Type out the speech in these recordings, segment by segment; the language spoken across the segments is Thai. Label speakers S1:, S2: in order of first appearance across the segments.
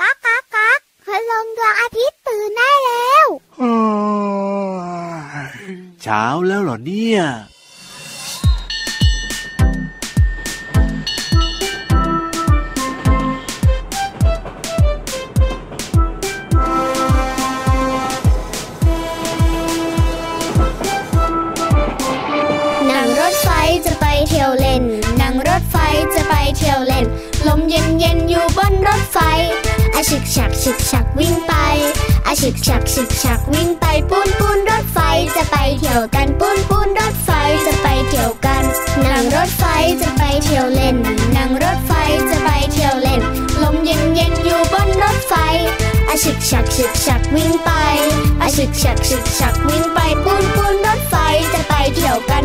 S1: ก๊ากก๊ากก๊ากคืลงดวงอาทิตย์ตื่นได้แล้ว
S2: เช้าแล้วเหรอเนี่ย
S1: นั่งรถไฟจะไปเที่ยวเล่น นั่งรถไฟจะไปเที่ยวเล่น ลมเย็นเย็นอยู่บนรถไฟอาฉึกฉักฉึกฉักวิ่งไปอาฉึกฉักฉึกฉักวิ่งไปปูนปูนรถไฟจะไปเที่ยวกันปูนปูนรถไฟจะไปเที่ยวกันนั่งรถไฟจะไปเที่ยวเล่นนั่งรถไฟจะไปเที่ยวเล่น ลมเย็นเย็นอยู่บนรถไฟอาฉึกฉักฉึกฉักวิ่งไปอาฉึกฉักฉึกฉักวิ่งไปปูนปูนรถไฟจะไปเที่ยวกัน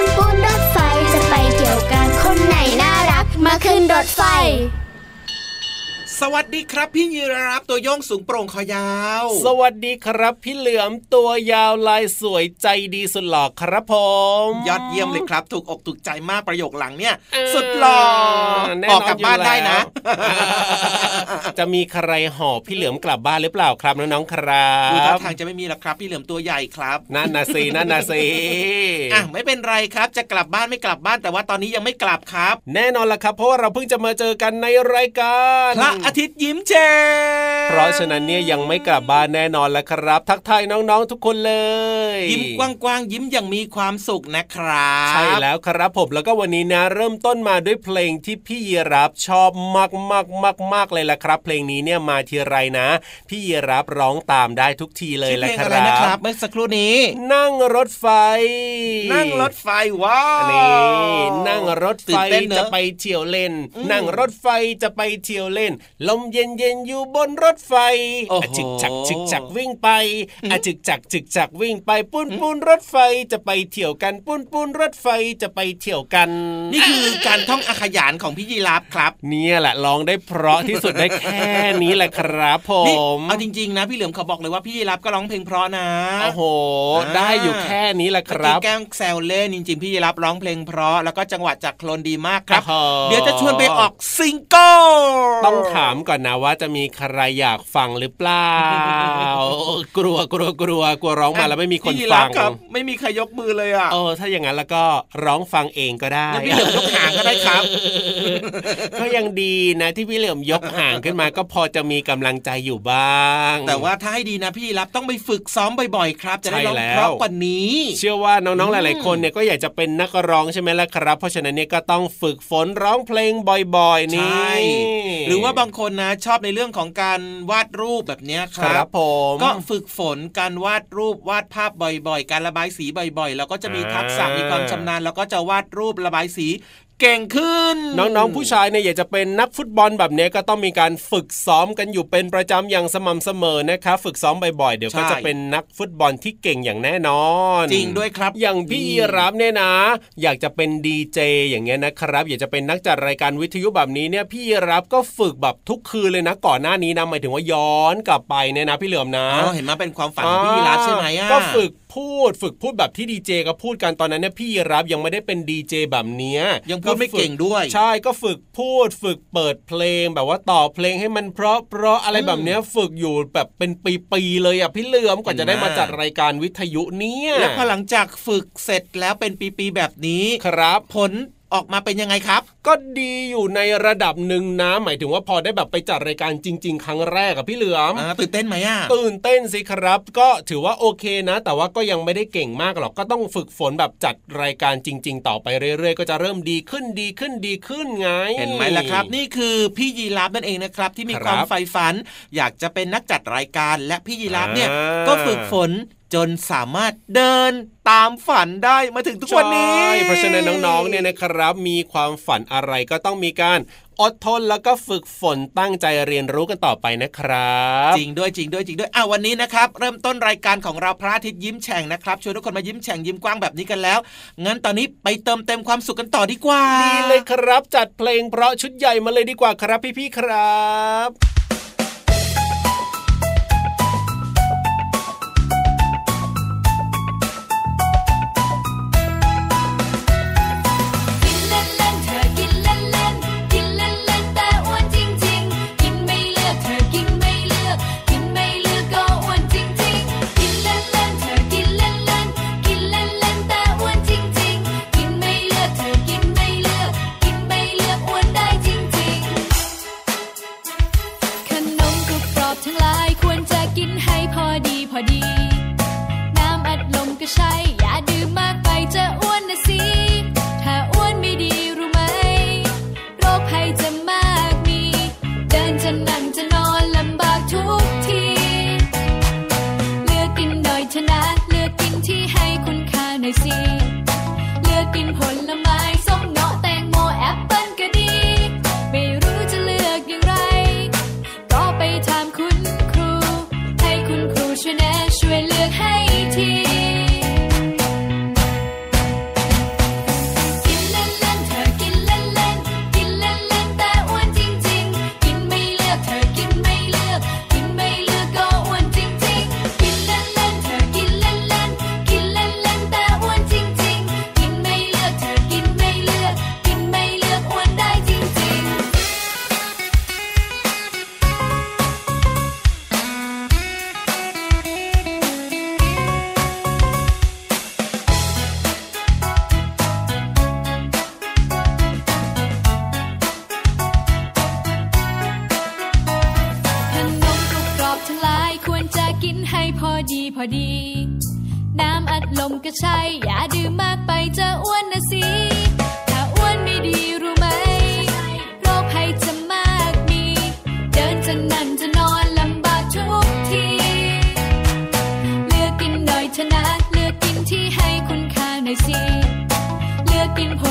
S1: น Start fire!
S3: สวัสดีครับพี่ยีรับตัวโยงสูงโปร่งคอยาว
S4: สวัสดีครับพี่เหลือมตัวยาวลายสวยใจดีสุดหล่อครับผม
S3: ยอดเยี่ยมเลยครับ ถูกอกถูกใจมากประโยคหลังเนี่ย
S4: เออ
S3: สุดหล่อ
S4: แน่
S3: ออกกลับบ้านได้นะ
S4: อยู่แล้วจะมีใครหอบพี่เหลือมกลับบ้านหรือเปล่าครับน้องๆครั
S3: ดูท่า
S4: บ
S3: ทางจะไม่มีหรอกครับ พี่เหลือมตัวใหญ่ครับ
S4: นั่นนะสินั่นนะสิ
S3: อะไม่เป็นไรครับจะกลับบ้านไม่กลับบ้านแต่ว่าตอนนี้ยังไม่กลับครับ
S4: แน่นอนละครับ เพราะว่าเราเพิ่งจะมาเจอกันในรายการ
S3: พระอาทิตย์ยิ้มแฉ่ง
S4: เพราะฉะนั้นเนี่ยยังไม่กลับบ้านแน่นอนแล้วครับ ทักทายน้องๆทุกคนเลย
S3: ยิ้มกว้างๆยิ้มอย่างมีความสุขนะครับ
S4: ใช่แล้วครับผมแล้วก็วันนี้นะเริ่มต้นมาด้วยเพลงที่พี่ยีรับชอบมากมากมากมากๆเลยละครับ เพลงนี้เนี่ยมาทีไรนะ พี่ยีรับร้องตามได้ทุกทีเลย
S3: ชื่อ
S4: ละ
S3: เพลง
S4: ค
S3: อะไร
S4: รั
S3: นะครับ
S4: บ
S3: เมื่อสักครู่นี้
S4: นั่งรถไฟ
S3: นั่งรถไฟว้าว
S4: นี่นั่งรถไฟ
S3: ตื่นเต้นเนอะ
S4: จะไปเที่ยวเล่น
S3: อืม
S4: นั่งรถไฟจะไปเที่ยวเล่นลมเย็นเย็นๆอยู่บนรถไฟ
S3: โอ้โห
S4: อะจึกจักจึกจักวิ่งไปอะจึกจักจึกจักวิ่งไปปุ้นปุ้นรถไฟจะไปเที่ยวกันปุ้นปุ้นรถไฟจะไปเที่ยวกัน
S3: นี่คือการท่องอาขยานของพี่ยีรับครับ
S4: เนี่ยแหละร้องได้เพราะที่สุดได้แค่นี้แหละครับผ
S3: นี่
S4: ม
S3: เอาจริงๆนะพี่เหลือมเขาบอกเลยว่าพี่ยีรับก็ร้องเพลงเพราะนะ
S4: โอ้โห
S3: อ่า
S4: ได้อยู่แค่นี้แหละค
S3: เมื่อ
S4: รั
S3: กี้
S4: บ
S3: แกล้งแซวเล่นจริงๆพี่ยีรับร้องเพลงเพราะแล้วก็จังหวะจากโคลนดีมากครับ
S4: โอ้โห
S3: เดี๋ยวจะชวนไปออกซิงเกิล
S4: ต้องถามก่อนนะว่าจะมีใครอยากฟังหรือเปล่ากลัวกลัวกลัวกลัวร้องมาแล้วไม่มีคน
S3: พี่ยี
S4: ฟั
S3: รับ
S4: ง
S3: ครับ ไม่มีใครยกมือเลยอะ
S4: เออถ้าอย่างนั้นแล้วก็ร้องฟังเองก็ได้
S3: งั้นพี่เหลือมยกหางก็ได้ครับ
S4: ก็ยังดีนะที่พี่เหลือมยกห่างขึ้นมาก็พอจะมีกำลังใจอยู่บ้าง
S3: แต่ว่าถ้าให้ดีนะพี่ยีรับต้องไปฝึกซ้อมบ่อยๆครับ จะได้ร้อง
S4: ใช่แล้ว
S3: เพราะกว่านี้
S4: เชื่อว่าน้องๆหลาย ๆ คนเนี่ยก็อยากจะเป็นนักร้องใช่ไหมล่ะครับ เพราะฉะนั้นเนี่ยก็ต้องฝึกฝนร้องเพลงบ่อยๆนี่
S3: ใช่หรือว่าบางคนนะชอบในเรื่องของการวาดรูปแบบเนี้ยค
S4: ค
S3: รั
S4: รับบผม
S3: ก็ฝึกฝนการวาดรูปวาดภาพบ่อยๆ การระบายสีบ่อยๆ แล้วก็จะมีทักษะ
S4: อ่ามี
S3: มีความชำนาญ แล้วก็จะวาดรูประบายสี เก่งขึ้น
S4: น้องๆผู้ชายเนี่ยอยากจะเป็นนักฟุตบอลแบบนี้ก็ต้องมีการฝึกซ้อมกันอยู่เป็นประจำอย่างสม่ำเสมอนะครับฝึกซ้อมบ่อยๆเดี๋ยวก็
S3: ใช่
S4: จะเป็นนักฟุตบอลที่เก่งอย่างแน่นอน
S3: จริงด้วยครับ
S4: อย่างพี่ยีรับเนี่ยนะ อยากจะเป็นดีเจอย่างเงี้ยนะครับ อยากจะเป็นนักจัดรายการวิทยุแบบนี้เนี่ยพี่ยีรับก็ฝึกแบบทุกคืนเลยนะก่อนหน้านี้นะหมายถึงว่าย้อนกลับไปเนี่ยนะพี่เหลือมนะ
S3: อ๋อเห็นไหมาเป็นความฝันของพี่ยีราฟใช่ไหมอะ
S4: ก็ฝึก พูดฝึกพูดแบบที่ดีเจก็พูดกันตอนนั้นเนี่ยพี่ยีรับยังไม่ได้เป็นดีเจแบบเนี้ย
S3: ยังพูดไม่เก่งด้วย
S4: ใช่ก็ฝึกพูดฝึกเปิดเพลงแบบว่าต่อเพลงให้มันเพราะเพราะอะไรแบบเนี้ยฝึกอยู่แบบเป็นปีๆเลยอะพี่เหลือมกว่าจะได้มาจัดรายการวิทยุเนี่ย
S3: แล้วพอหลังจากฝึกเสร็จแล้วเป็นปีๆแบบนี้
S4: ครับ
S3: ผล ออกมาเป็นยังไงครับ
S4: ก็ดีอยู่ในระดับหนึ่งนะหมายถึงว่าพอได้แบบไปจัดรายการจริง ๆ ครั้งแรกอะพี่เหลือม
S3: อ่าตื่นเต้นไหมอะ
S4: ตื่นเต้นสิครับ ก็ถือว่าโอเคนะ แต่ว่าก็ยังไม่ได้เก่งมากหรอกก็ต้องฝึกฝนแบบจัดรายการจริง ๆ ต่อไปเรื่อยๆ ก็จะเริ่มดีขึ้นดีขึ้นดีขึ้นไง
S3: เห็นไหมล่ะครับ นี่คือพี่ยีราฟนั่นเองนะครับ ที่มี
S4: ครับ
S3: ความใฝ่ฝัน อยากจะเป็นนักจัดรายการ และพี่ยีราฟเนี่ย
S4: อ่า
S3: ก็ฝึกฝน จนสามารถเดินตามฝันได้มาถึงทุกวันนี้
S4: ใช่เพราะฉะนั้นน้องๆเนี่ยนะครับ มีความฝันอะไรก็ต้องมีการอดทนแล้วก็ฝึกฝนตั้งใจเรียนรู้กันต่อไปนะครับ
S3: จริงด้วยจริงด้วยจริงด้วยอะวันนี้นะครับ เริ่มต้นรายการของเราพระอาทิตย์ยิ้มแฉ่งนะครับชวนทุกคนมายิ้มแฉ่งยิ้มกว้างแบบนี้กันแล้วงั้นตอนนี้ไปเติมเต็มความสุขกันต่อดีกว่า
S4: ดีเลยครับ จัดเพลงเพราะชุดใหญ่มาเลยดีกว่าครับพี่ๆครับ
S5: หน่อยสิเลือกกินผล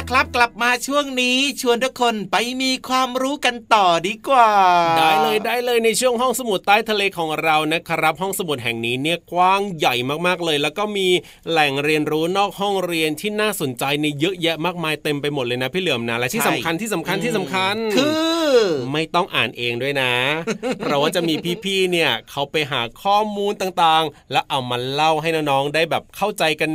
S3: เอาละครับ กลับมาช่วงนี้ชวนทุกคนไปมีความรู้กันต่อดีกว่า
S4: ได้เลยได้เลยในช่วงห้องสมุดใต้ทะเลของเรานะครับ ห้องสมุดแห่งนี้เนี่ยกว้างใหญ่มากๆเลย แล้วก็มีแหล่งเรียนรู้นอกห้องเรียนที่น่าสนใจในเยอะแยะมากมายเต็มไปหมดเลยนะพี่เหลือมนะและที่
S3: ใช่
S4: สำคัญที่สำคัญที่สำคัญ
S3: คือ
S4: ไม่ต้องอ่านเองด้วยนะ เพราะว่าจะมีพี่ๆเนี่ยเขาไปหาข้อมูลต่างๆ แล้วเอามาเล่าให้น้องๆได้แบบเข้าใจกัน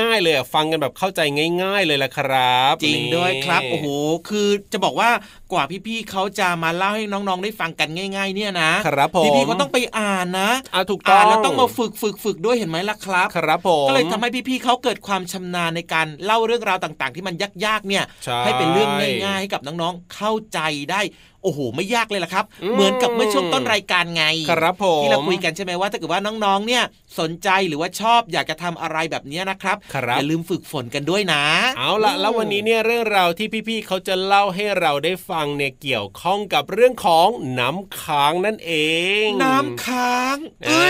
S4: ง่าย ๆ เลยอะฟังกันแบบเข้าใจง่าย ๆ เลยละครับ
S3: จริง
S4: นี่
S3: ด้วยครับ โอ้โห คือจะบอกว่ากว่าพี่ๆเขาจะมาเล่าให้น้องๆได้ฟังกันง่าย ๆ เนี่ยนะครับ
S4: ผม
S3: พี่ๆเขาต้องไปอ่านนะ
S4: อะถูกต้อง
S3: อ่านแล้วต้องมาฝึกฝึกฝึกด้วยเห็นไหมล่ะครับ
S4: ครับผม
S3: ก็เลยทำให้พี่ๆเขาเกิดความชำนาญในการเล่าเรื่องราวต่าง ๆ ที่มันยากๆเนี่ย
S4: ใช่
S3: ให้เป็นเรื่องง่ายๆให้กับน้องๆเข้าใจได้โอ้โหไม่ยากเลยล่ะครับ เหมือนกับเมื่อช่วงต้นรายการไง
S4: ครับผม
S3: ที่เราคุยกันใช่ไหมว่าถ้าเกิดว่าน้องๆ เนี่ยสนใจหรือว่าชอบอยากจะทำอะไรแบบนี้นะครับ
S4: ครับ
S3: อย่าลืมฝึกฝนกันด้วยนะ
S4: เอาละแล้ววันนี้เนี่ยเรื่องราวที่พี่ๆเขาจะเล่าให้เราได้ฟังเนี่ยเกี่ยวข้องกับเรื่องของน้ำค้างนั่นเอง
S3: น้ำค้าง
S4: อ่า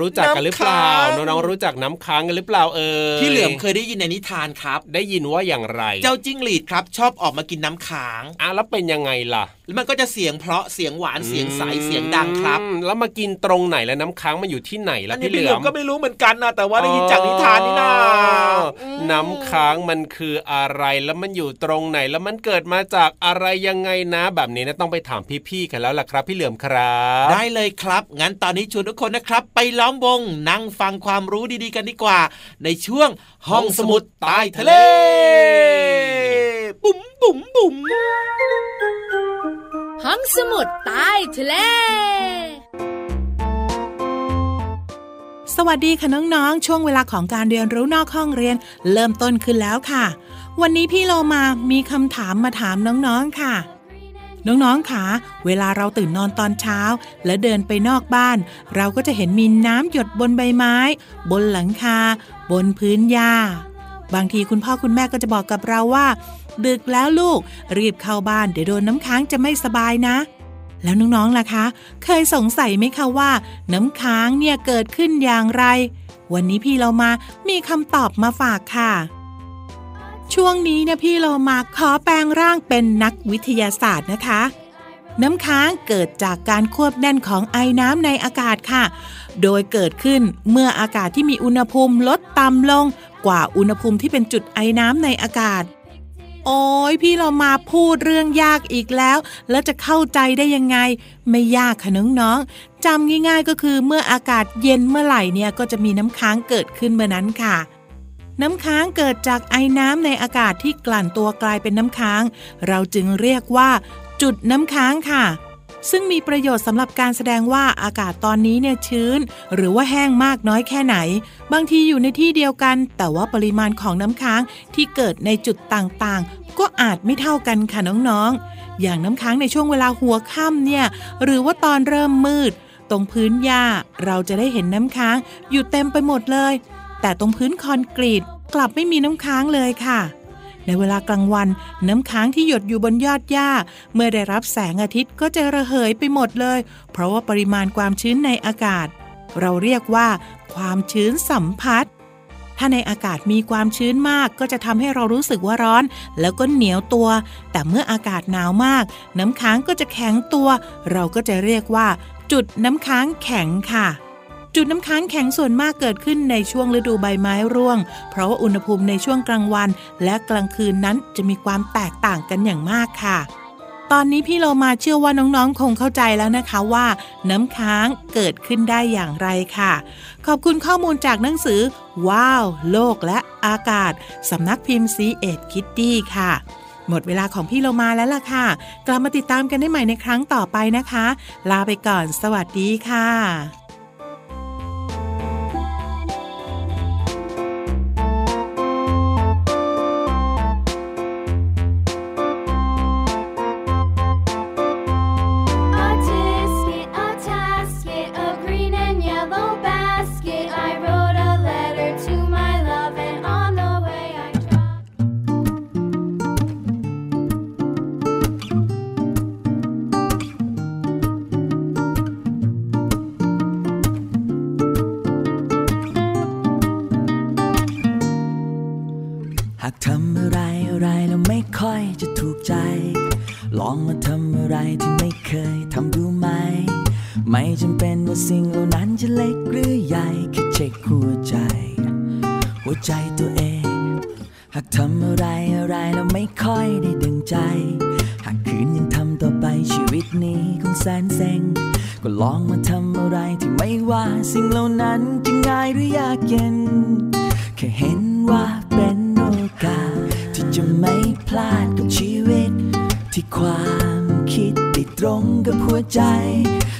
S4: รู้จักกันหรือเปล่าำ
S3: ค้
S4: น้องๆรู้จักน้ำค้างกันหรือเปล่าเออ
S3: พี่เหลือมเคยได้ยินในนิทานครับ
S4: ได้ยินว่าอย่างไร
S3: เจ้าจิ้งหรีดครับ ชอบออกมากินน้ำค้าง
S4: อะแล้วเป็นยังไงล่ะ
S3: แล้วมันก็จะเสียงเพราะเสียงหวานเสียงใสเสียงดังครับ
S4: อืมแล้วมากินตรงไหนแล้วน้ำค้างมันอยู่ที่ไหนล่ะ
S3: อันนี้
S4: พี่เห
S3: พี่
S4: ลื
S3: เหลื
S4: อ
S3: อ
S4: ม
S3: มก็ไม่รู้เหมือนกันนะแต่ว่าได้ยินจากนิทานนี่นา
S4: อ๋อ
S3: อืม
S4: น้ำค้างมันคืออะไรแล้วมันอยู่ตรงไหนแล้วมันเกิดมาจากอะไรยังไงนะ แบบนี้นะต้องไปถามพี่ๆกันแล้วล่ะครับ พี่เหลือมครับ
S3: ได้เลยครับ งั้นตอนนี้ชวนทุกคนนะครับ ไปล้อมวงนั่งฟังความรู้ดีๆกันดีกว่า ในช่วงห้องสมุดใต้ทะเล บุ๋มบุ๋มบุ๋ม
S5: ห้องสมุดใต้ทะเล
S6: สวัสดีค่ะน้องๆ ช่วงเวลาของการเรียนรู้นอกห้องเรียน เริ่มต้นขึ้นแล้วค่ะ วันนี้พี่โลมามีคำถามมาถามน้องๆ ค่ะ น้องๆค่ะ เวลาเราตื่นนอนตอนเช้า และเดินไปนอกบ้าน เราก็จะเห็นมีน้ำหยดบนใบไม้ บนหลังคา บนพื้นหญ้า บางทีคุณพ่อคุณแม่ก็จะบอกกับเราว่า ดึกแล้วลูก รีบเข้าบ้านเดี๋ยวโดนน้ำค้างจะไม่สบายนะ แล้วน้องๆล่ะคะ เคยสงสัยไหมคะว่า น้ำค้างเนี่ยเกิดขึ้นอย่างไร วันนี้พี่เรามามีคำตอบมาฝากค่ะ ช่วงนี้เนี่ยพี่เรามาขอแปลงร่างเป็นนักวิทยาศาสตร์นะคะน้ำค้างเกิดจากการควบแน่นของไอน้ำในอากาศค่ะ โดยเกิดขึ้นเมื่ออากาศที่มีอุณหภูมิลดต่ำลง กว่าอุณหภูมิที่เป็นจุดไอน้ำในอากาศ โอ้ยพี่เรามาพูดเรื่องยากอีกแล้ว แล้วจะเข้าใจได้ยังไง ไม่ยากค่ะน้องๆจำง่ายๆก็คือเมื่ออากาศเย็นเมื่อไหร่เนี่ยก็จะมีน้ำค้างเกิดขึ้นเมื่อนั้นค่ะน้ำค้างเกิดจากไอ้น้ำในอากาศที่กลั่นตัวกลายเป็นน้ำค้าง เราจึงเรียกว่า จุดน้ำค้างค่ะ ซึ่งมีประโยชน์สำหรับการแสดงว่าอากาศตอนนี้เนี่ยชื้น หรือว่าแห้งมากน้อยแค่ไหน บางทีอยู่ในที่เดียวกัน แต่ว่าปริมาณของน้ำค้างที่เกิดในจุดต่างๆ ก็อาจไม่เท่ากันค่ะน้องๆ อย่างน้ำค้างในช่วงเวลาหัวค่ำเนี่ยหรือว่าตอนเริ่มมืด ตรงพื้นหญ้าเราจะได้เห็นน้ำค้างอยู่เต็มไปหมดเลย แต่ตรงพื้นคอนกรีตกลับไม่มีน้ำค้างเลยค่ะ ในเวลากลางวัน น้ำค้างที่หยดอยู่บนยอดหญ้า เมื่อได้รับแสงอาทิตย์ก็จะระเหยไปหมดเลย เพราะว่าปริมาณความชื้นในอากาศ เราเรียกว่า ความชื้นสัมผัส ถ้าในอากาศมีความชื้นมากก็จะทำให้เรารู้สึกว่าร้อน แล้วก็เหนียวตัว แต่เมื่ออากาศหนาวมาก น้ำค้างก็จะแข็งตัว เราก็จะเรียกว่า จุดน้ำค้างแข็งค่ะ จุดน้ำค้างแข็งส่วนมากเกิดขึ้นในช่วงฤดูใบไม้ร่วง เพราะว่าอุณหภูมิในช่วงกลางวัน และกลางคืนนั้นจะมีความแตกต่างกันอย่างมากค่ะตอนนี้พี่โลมาเชื่อว่าน้องๆ คงเข้าใจแล้วนะคะว่า น้ำค้างเกิดขึ้นได้อย่างไรค่ะ ขอบคุณข้อมูลจากหนังสือ ว้าว โลกและอากาศ สำนักพิมพ์ซีเอ็ดคิตตี้ค่ะ หมดเวลาของพี่โลมาแล้วล่ะค่ะ กลับมาติดตามกันได้ใหม่ในครั้งต่อไปนะคะ ลาไปก่อน สวัสดีค่ะ
S7: ว่าสิ่งเหล่านั้นจะเล็กหรือใหญ่แค่เช็คหัวใจ หัวใจตัวเอง หากทำอะไรอะไรแล้วไม่ค่อยได้ดึงใจ หากคืนยังทำต่อไปชีวิตนี้คงแสนเซ็งก็ลองมาทำอะไรที่ไม่ว่าสิ่งเหล่านั้นจะง่ายหรือยากเย็น แค่เห็นว่าเป็นโอกาสที่จะไม่พลาดกับชีวิตที่ควา ตรงกับหัวใจ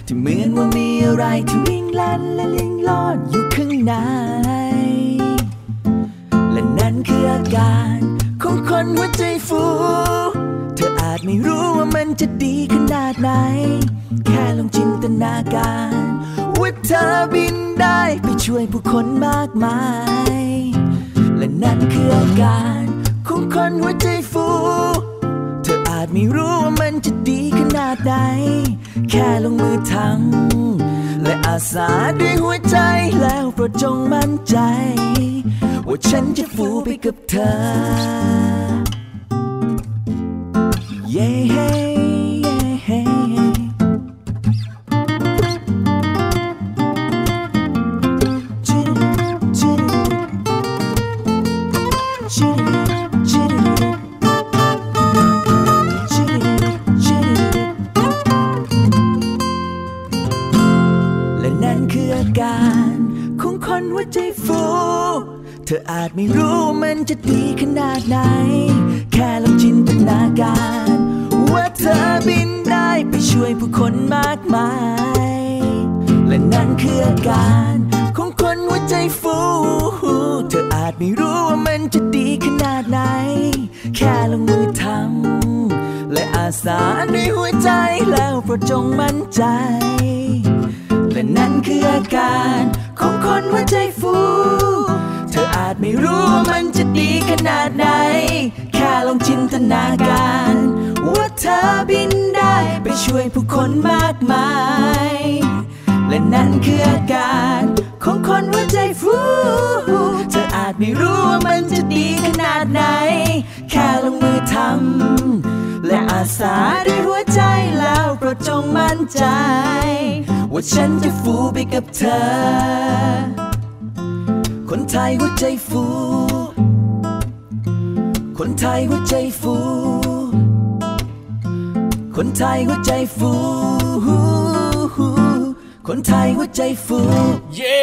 S7: ที่เหมือนว่ามีอะไรที่วิ่งล่นและลิงลอดอยู่ข้างใน และนั่นคืออาการของคนหัวใจฟู เธออาจไม่รู้ว่ามันจะดีขนาดไหน แค่ลองจินตนาการว่าเธอบินได้ไปช่วยผู้คนมากมาย และนั่นคืออาการของคนหัวใจฟู เธออาจไม่รู้ว่ามันจะดีขนาด ไหนแค่ลงมือทำและอาสาด้วยหัวใจแล้วโปรดจงมั่นใจ ว่าฉันจะฟูไปกับเธอ เย้ ไม่รู้มันจะดีขนาดไหน แค่ลองจินตนาการ ว่าเธอบินได้ไปช่วยผู้คนมากมาย และนั่นคืออาการของคนหัวใจฟู เธออาจไม่รู้ว่ามันจะดีขนาดไหน แค่ลงมือทำและอาสาด้วยหัวใจแล้วโปรดจงมั่นใจ และนั่นคืออาการของคนหัวใจฟู อาจไม่รู้ว่ามันจะดีขนาดไหน แค่ลองจินตนาการ ว่าเธอบินได้ไปช่วยผู้คนมากมาย และนั่นคืออาการของคนหัวใจฟูเธออาจไม่รู้ว่ามันจะดีขนาดไหน แค่ลงมือทำและอาสาด้วยหัวใจแล้วโปรดจงมั่นใจ ว่าฉันจะฟูไปกับเธอ คนไทยหัวใจฟู คนไทยหัวใจฟู คนไทยหัวใจฟู คนไทยหัวใจฟู
S4: เย้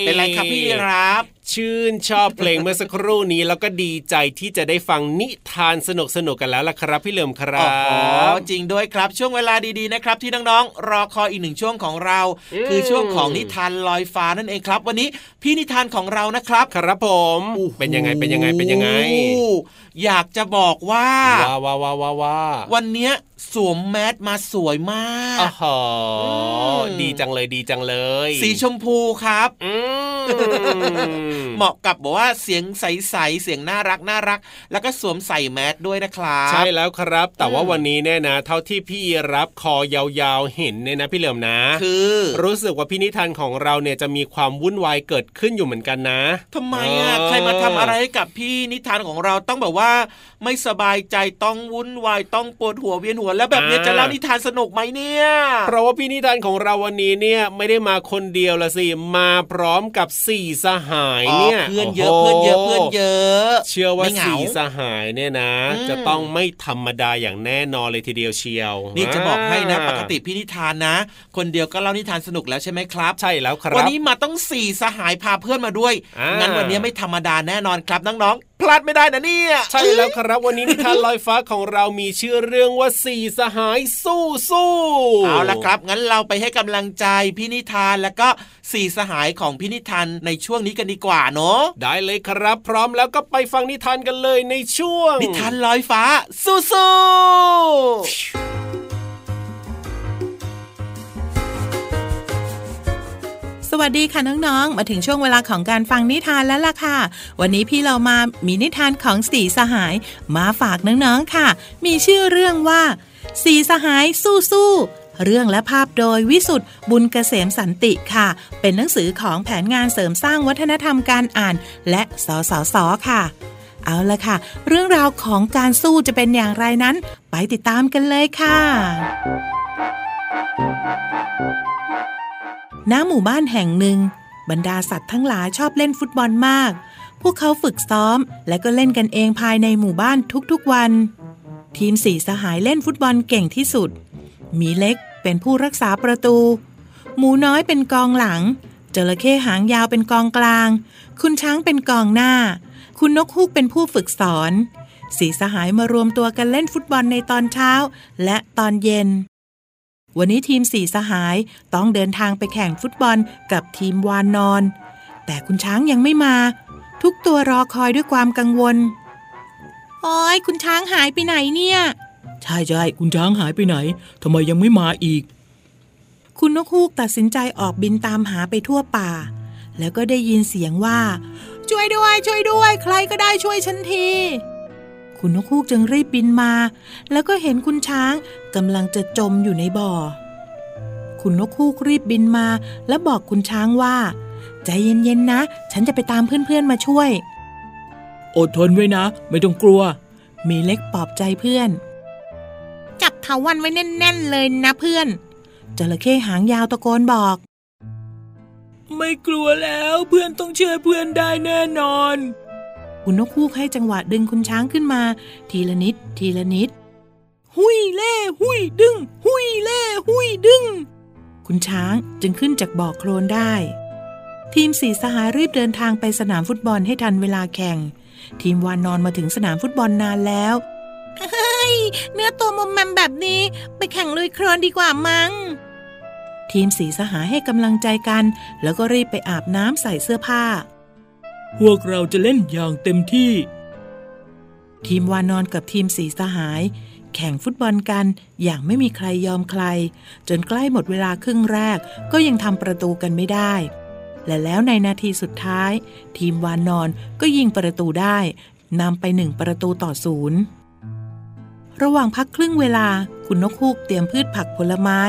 S3: เป็นไรครับพี่รับ
S4: ชื่นชอบเพลงเมื่อสักครู่นี้แล้วก็ดีใจที่จะได้ฟังนิทานสนุกสนุกๆกันแล้วล่ะครับพี่เหลิมครั
S3: อ๋อบจริงด้วยครับช่วงเวลาดีๆนะครับ ที่น้องๆรอคอยอีกหนึ่งช่วงของเรา
S4: อืม
S3: คือช่วงของนิทานลอยฟ้านั่นเองครับ วันนี้พี่นิทานของเรานะครับ
S4: ครับผมเป็นยังไงเป็นยังไงเป็นยังไง
S3: โอ้โหอยากจะบอกว่า
S4: ว้าวว้าวว้าวว้าวว้า
S3: วันเนี้ย สวมแมสมาสวยมาก
S4: อ๋อหอ
S3: ม
S4: ดีจังเลยดีจังเลย
S3: สีชมพูครับ
S4: อืม
S3: เหมาะกับบอกว่าเสียงใสๆเสียงน่ารักน่ารัก แล้วก็สวมใส่แมสด้วยนะครับ
S4: ใช่แล้วครับ แต่ว่า
S3: อืม
S4: วันนี้เนี่ยนะ เท่าที่พี่รับคอยาวๆเห็นเนี่ยนะพี่เหลิมนะ
S3: คือ
S4: รู้สึกว่าพี่นิทานของเราเนี่ยจะมีความวุ่นวายเกิดขึ้นอยู่เหมือนกันนะ
S3: ทำไมอะ
S4: เออ
S3: ใครมาทำอะไรให้กับพี่นิทานของเราต้องแบบว่า ไม่สบายใจต้องวุ่นวายต้องปวดหัวเวียนหัวแล้วแบบเนี้ยจะเล่านิทานสนุกไหมเนี่ย
S4: เพราะว่าพี่นิทานของเราวันนี้เนี่ยไม่ได้มาคนเดียวละสิมาพร้อมกับสี่สหาย
S3: อ๋อ
S4: เนี่ย
S3: เพื่อนเยอะ
S4: โโห
S3: เพื่อนเยอะเพื่อนเยอะ
S4: เชื่อว่า
S3: ไม่เหงา
S4: สี่สหายเนี่ยนะ
S3: อืม
S4: จะต้องไม่ธรรมดาอย่างแน่นอนเลยทีเดียวเชียว
S3: นี่จะบอกให้นะาปกติพี่นิทานนะ คนเดียวก็เล่านิทานสนุกแล้วใช่ไหมครับ
S4: ใช่แล้วครับ
S3: วันนี้มาต้องสี่สหายพาเพื่อนมาด้วย
S4: อ่างั้
S3: งั้นวันนี้ไม่ธรรมดาแน่นอนครับน้องๆ พลาดไม่ได้นะเนี่ย
S4: ใช่แล้วครับวันนี้นิทานลอยฟ้าของเรามีชื่อเรื่องว่าสี่สหายสู้สู้
S3: เอาละครับ งั้นเราไปให้กำลังใจพี่นิทานแล้วก็สี่สหายของพี่นิทานในช่วงนี้กันดีกว่าเนาะ
S4: ได้เลยครับ พร้อมแล้วก็ไปฟังนิทานกันเลยในช่วง
S3: นิทานลอยฟ้าสู้ๆ
S6: สวัสดีค่ะน้องๆ มาถึงช่วงเวลาของการฟังนิทานแล้วล่ะค่ะ วันนี้พี่เรามามีนิทานของสีสหายมาฝากน้องๆค่ะ มีชื่อเรื่องว่า สีสหายสู้ๆเรื่องและภาพโดยวิสุทธ์บุญเกษมสันติค่ะ เป็นหนังสือของแผนงานเสริมสร้างวัฒนธรรมการอ่าน และสสสค่ะ เอาละค่ะ เรื่องราวของการสู้จะเป็นอย่างไรนั้น ไปติดตามกันเลยค่ะ ณหมู่บ้านแห่งหนึ่ง บรรดาสัตว์ทั้งหลายชอบเล่นฟุตบอลมาก พวกเขาฝึกซ้อมและก็เล่นกันเองภายในหมู่บ้านทุกๆวัน ทีมสี่สหายเล่นฟุตบอลเก่งที่สุด มีเล็กเป็นผู้รักษาประตู หมูน้อยเป็นกองหลัง จระเข้หางยาวเป็นกองกลาง คุณช้างเป็นกองหน้า คุณนกฮูกเป็นผู้ฝึกสอน สีสหายมารวมตัวกันเล่นฟุตบอลในตอนเช้า และตอนเย็น วันนี้ทีมสีสหายต้องเดินทางไปแข่งฟุตบอลกับทีมวานนอน แต่คุณช้างยังไม่มา ทุกตัวรอคอยด้วยความกังวลโอ้ยคุณช้างหายไปไหนเนี่ย
S8: ใช่ใช่คุณช้างหายไปไหนทำไมยังไม่มาอีก
S6: คุณนกฮูกตัดสินใจออกบินตามหาไปทั่วป่า แล้วก็ได้ยินเสียงว่า ช่วยด้วย ช่วยด้วย ใครก็ได้ช่วยฉันที คุณนกฮูกจึงรีบบินมา แล้วก็เห็นคุณช้างกำลังจะจมอยู่ในบ่อ คุณนกฮูกรีบบินมา แล้วบอกคุณช้างว่า ใจเย็นๆนะ ฉันจะไปตามเพื่อนๆมาช่วย
S8: อดทนไว้นะ ไม่ต้องกลัว
S6: มีเล็กปลอบใจเพื่อน จับเถาวันไว้แน่น ๆ เลยนะเพื่อนจระเข้หางยาวตะโกนบอก
S8: ไม่กลัวแล้วเพื่อนต้องเชื่อเพื่อนได้แน่นอน
S6: คุณนกฮูกให้จังหวะดึงคุณช้างขึ้นมา ทีละนิด ทีละนิด หุยเล่หุยดึง หุยเล่หุยดึง คุณช้างจึงขึ้นจากบ่อโคลนได้ ทีมสีสหายรีบเดินทางไปสนามฟุตบอลให้ทันเวลาแข่ง ทีมวานนอนมาถึงสนามฟุตบอลนานแล้วเฮ้ยเนื้อตัวมมแมมแบบนี้ ไปแข่งลุยโคลนดีกว่ามัง้งทีมสีสหายให้กำลังใจกัน แล้วก็รีบไปอาบน้ำใส่เสื้อผ้า
S8: พวกเราจะเล่นอย่างเต็มที่
S6: ทีมวานอนกับทีมสีสหาย แข่งฟุตบอลกันอย่างไม่มีใครยอมใคร จนใกล้หมดเวลาครึ่งแรกก็ยังทำประตูกันไม่ได้ และแล้วในนาทีสุดท้าย ทีมวานนอนก็ยิงประตูได้นำไปหนึ่งประตูต่อศูนย์ระหว่างพักครึ่งเวลา คุณนกฮูกเตรียมพืชผักผลไม้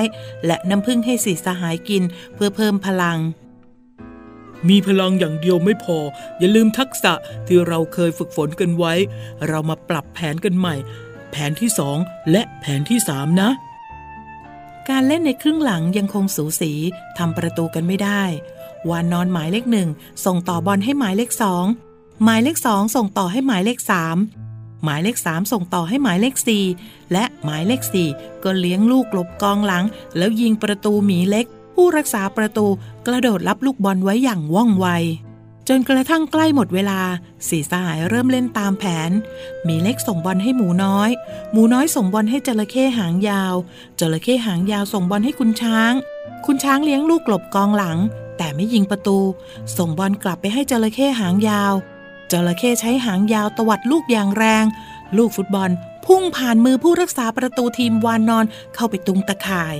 S6: และน้ำผึ้งให้สีสหายกินเพื่อเพิ่มพลัง
S8: มีพลังอย่างเดียวไม่พอ อย่าลืมทักษะที่เราเคยฝึกฝนกันไว้ เรามาปรับแผนกันใหม่ แผนที่สองและแผนที่สามนะ
S6: การเล่นในครึ่งหลังยังคงสูสีทำประตูกันไม่ได้ วานนอนหมายเลขหนึ่งส่งต่อบอลให้หมายเลขสองหมายเลขสองส่งต่อให้หมายเลขสามหมายเลขสามส่งต่อให้หมายเลขสี่และหมายเลขสี่ก็เลี้ยงลูกหลบกองหลัง แล้วยิงประตูหมีเล็ก ผู้รักษาประตูกระโดดรับลูกบอลไว้อย่างว่องไว จนกระทั่งใกล้หมดเวลาสีสหายเริ่มเล่นตามแผน มีเล็กส่งบอลให้หมูน้อย หมูน้อยส่งบอลให้จระเข้หางยาว จระเข้หางยาวส่งบอลให้คุณช้าง คุณช้างเลี้ยงลูกหลบกองหลัง แต่ไม่ยิงประตู ส่งบอลกลับไปให้จระเข้หางยาว จระเข้ใช้หางยาวตวัดลูกอย่างแรง ลูกฟุตบอลพุ่งผ่านมือผู้รักษาประตูทีมวานนอนเข้าไปตุงตะข่าย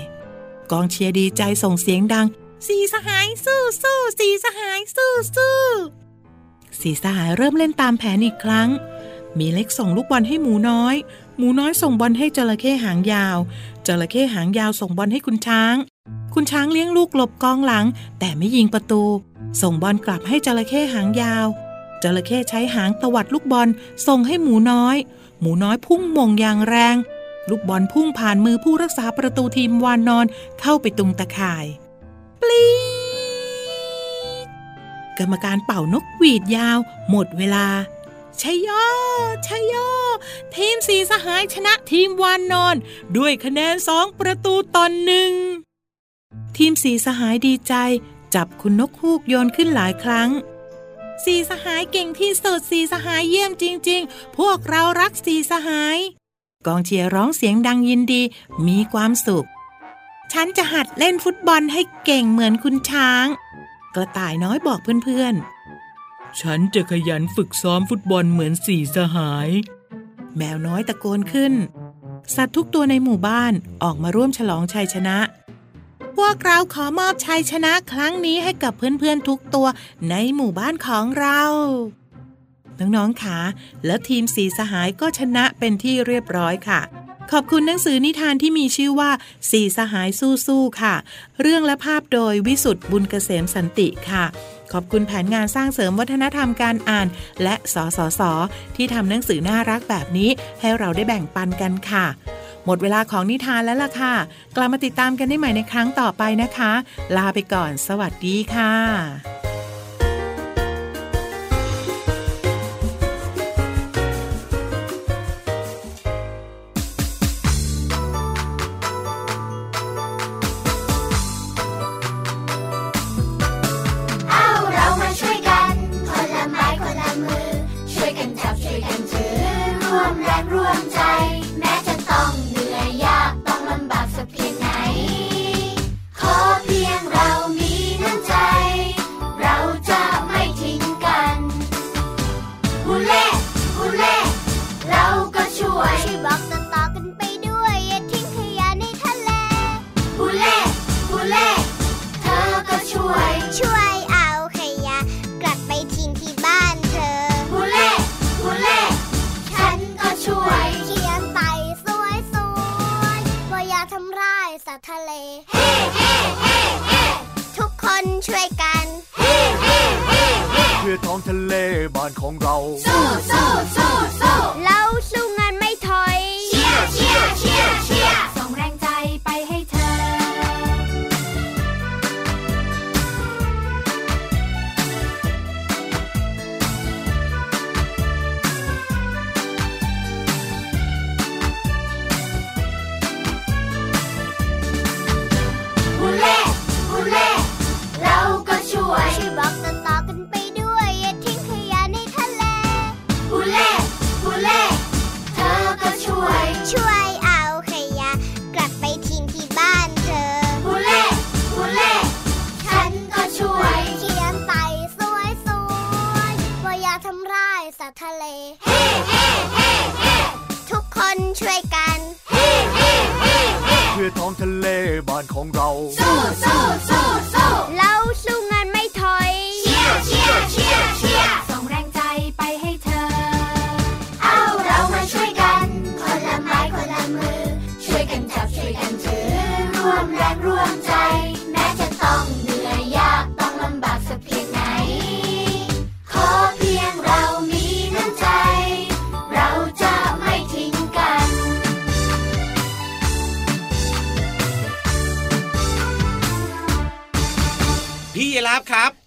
S6: กองเชียร์ดีใจส่งเสียงดัง สีสหายสู้สู้สีสหายสู้สู้สีสหายเริ่มเล่นตามแผนอีกครั้ง มีเล็กส่งลูกบอลให้หมูน้อย หมูน้อยส่งบอลให้จระเข้หางยาว จระเข้หางยาวส่งบอลให้คุณช้าง คุณช้างเลี้ยงลูกหลบกองหลัง แต่ไม่ยิงประตู ส่งบอลกลับให้จระเข้หางยาว จระเข้ใช้หางตวัดลูกบอลส่งให้หมูน้อย หมูน้อยพุ่งมงอย่างแรง ลูกบอลพุ่งผ่านมือผู้รักษาประตูทีมวานนอนเข้าไปตุงตะข่ายปลีกรรมการเป่านกหวีดยาว หมดเวลาชัยโยชัยโยทีมสีสหายชนะทีมวานนอน ด้วยคะแนนสองประตูต่อนหนึ่ง ทีมสีสหายดีใจ จับคุณนกฮูกโยนขึ้นหลายครั้งสีสหายเก่งที่สุดสีสหายเยี่ยมจริง ๆ พวกเรารักสีสหาย กองเชียร์ร้องเสียงดังยินดี มีความสุข ฉันจะหัดเล่นฟุตบอลให้เก่งเหมือนคุณช้าง กระต่ายน้อยบอกเพื่อน
S8: ๆ ฉันจะขยันฝึกซ้อมฟุตบอลเหมือนสีสหาย
S6: แมวน้อยตะโกนขึ้น สัตว์ทุกตัวในหมู่บ้านออกมาร่วมฉลองชัยชนะ พวกเราขอมอบชัยชนะครั้งนี้ให้กับเพื่อนๆทุกตัวในหมู่บ้านของเรา น้องๆค่ะแล้วทีมสีสหายก็ชนะเป็นที่เรียบร้อยค่ะ ขอบคุณหนังสือนิทานที่มีชื่อว่าสีสหายสู้ๆค่ะ เรื่องและภาพโดยวิสุทธ์บุญเกษมสันติค่ะขอบคุณแผนงานสร้างเสริมวัฒนธรรมการอ่าน และสสส ที่ทำหนังสือน่ารักแบบนี้ให้เราได้แบ่งปันกันค่ะ หมดเวลาของนิทานแล้วล่ะค่ะ กลับมาติดตามกันได้ใหม่ในครั้งต่อไปนะคะ ลาไปก่อน สวัสดีค่ะ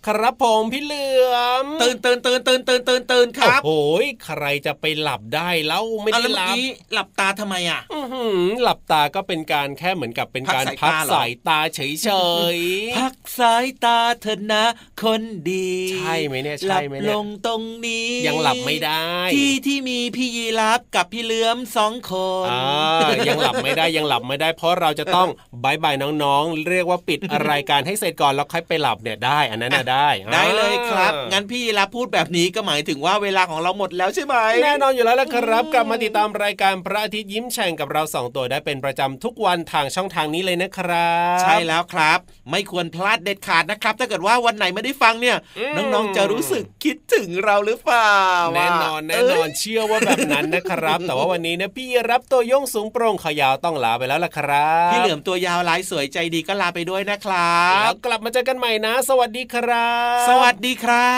S3: ครับ
S4: ครับผมพี่เหลือม
S3: ตื่นตื่นตื่นตื่นตื่นตื่นตื่นครับ
S4: โอ้โหใครจะไปหลับได้แล้วไม่
S3: เอา
S4: ได้
S3: แล้ว
S4: ห
S3: เมื่อ
S4: ลับ
S3: กี้หลับตาทำไมอะ
S4: อื้อหือหลับตาก็เป็นการแค่เหมือนกับเป็นการ
S3: พั
S4: พั
S3: ก
S4: ก
S3: สา
S4: สายย
S3: ตา
S4: ตาเฉยๆ
S3: พักสายตาเถอะนะ คนดี
S4: ใช่ไหมเนี่ย
S3: หลั
S4: ใช่ไหมเนี่ย
S3: ลงตรงนี้
S4: ยังหลับไม่ได้
S3: ที่ที่มีพี่ยีรับกับพี่เหลือมสองคน
S4: อ่ายังหลับไม่ได้ยังหลับไม่ได้ เพราะเราจะต้องบายบายน้องๆ เรียกว่าปิดรายการให้เสร็จก่อนแล้วค่อยไปหลับเนี่ยได้ อันนั้นน่ะได้
S3: ได้เลยครับ
S4: อ่า
S3: งั้นพี่ยีรับพูดแบบนี้ก็หมายถึงว่าเวลาของเราหมดแล้วใช่ไหม
S4: แน่นอนอยู่แล้วละครับกลับมาติดตามรายการพระอาทิตย์ยิ้มแฉ่งกับเราสองตัวได้เป็นประจำทุกวันทางช่องทางนี้เลยนะครับ
S3: ใช่แล้วครับ ไม่ควรพลาดเด็ดขาดนะครับ ถ้าเกิดว่าวันไหนไม่ได้ฟังเนี่ย
S4: อืม
S3: น้องๆจะรู้สึกคิดถึงเราหรือเปล่า
S4: แน่นอนแน่นอนเชื่อว่าแบบนั้นนะครับ แต่ว่าวันนี้เนี่ยพี่รับตัวโยงสูงโปร่งขายาวต้องลาไปแล้วล่ะครับ
S3: พี่เหลือมตัวยาวลายสวยใจดีก็ลาไปด้วยนะครั
S4: แล้
S3: บ
S4: วกลับมาเจอกันใหม่นะ สวัสดีครับ
S3: สวัสดีครั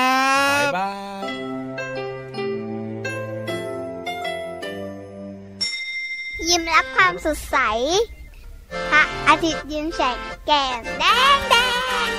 S3: บ
S4: บ๊ายบาย
S1: ยิ้มรับความสดใสพระอาทิตย์ยิ้มแฉกแก้มแดงแดง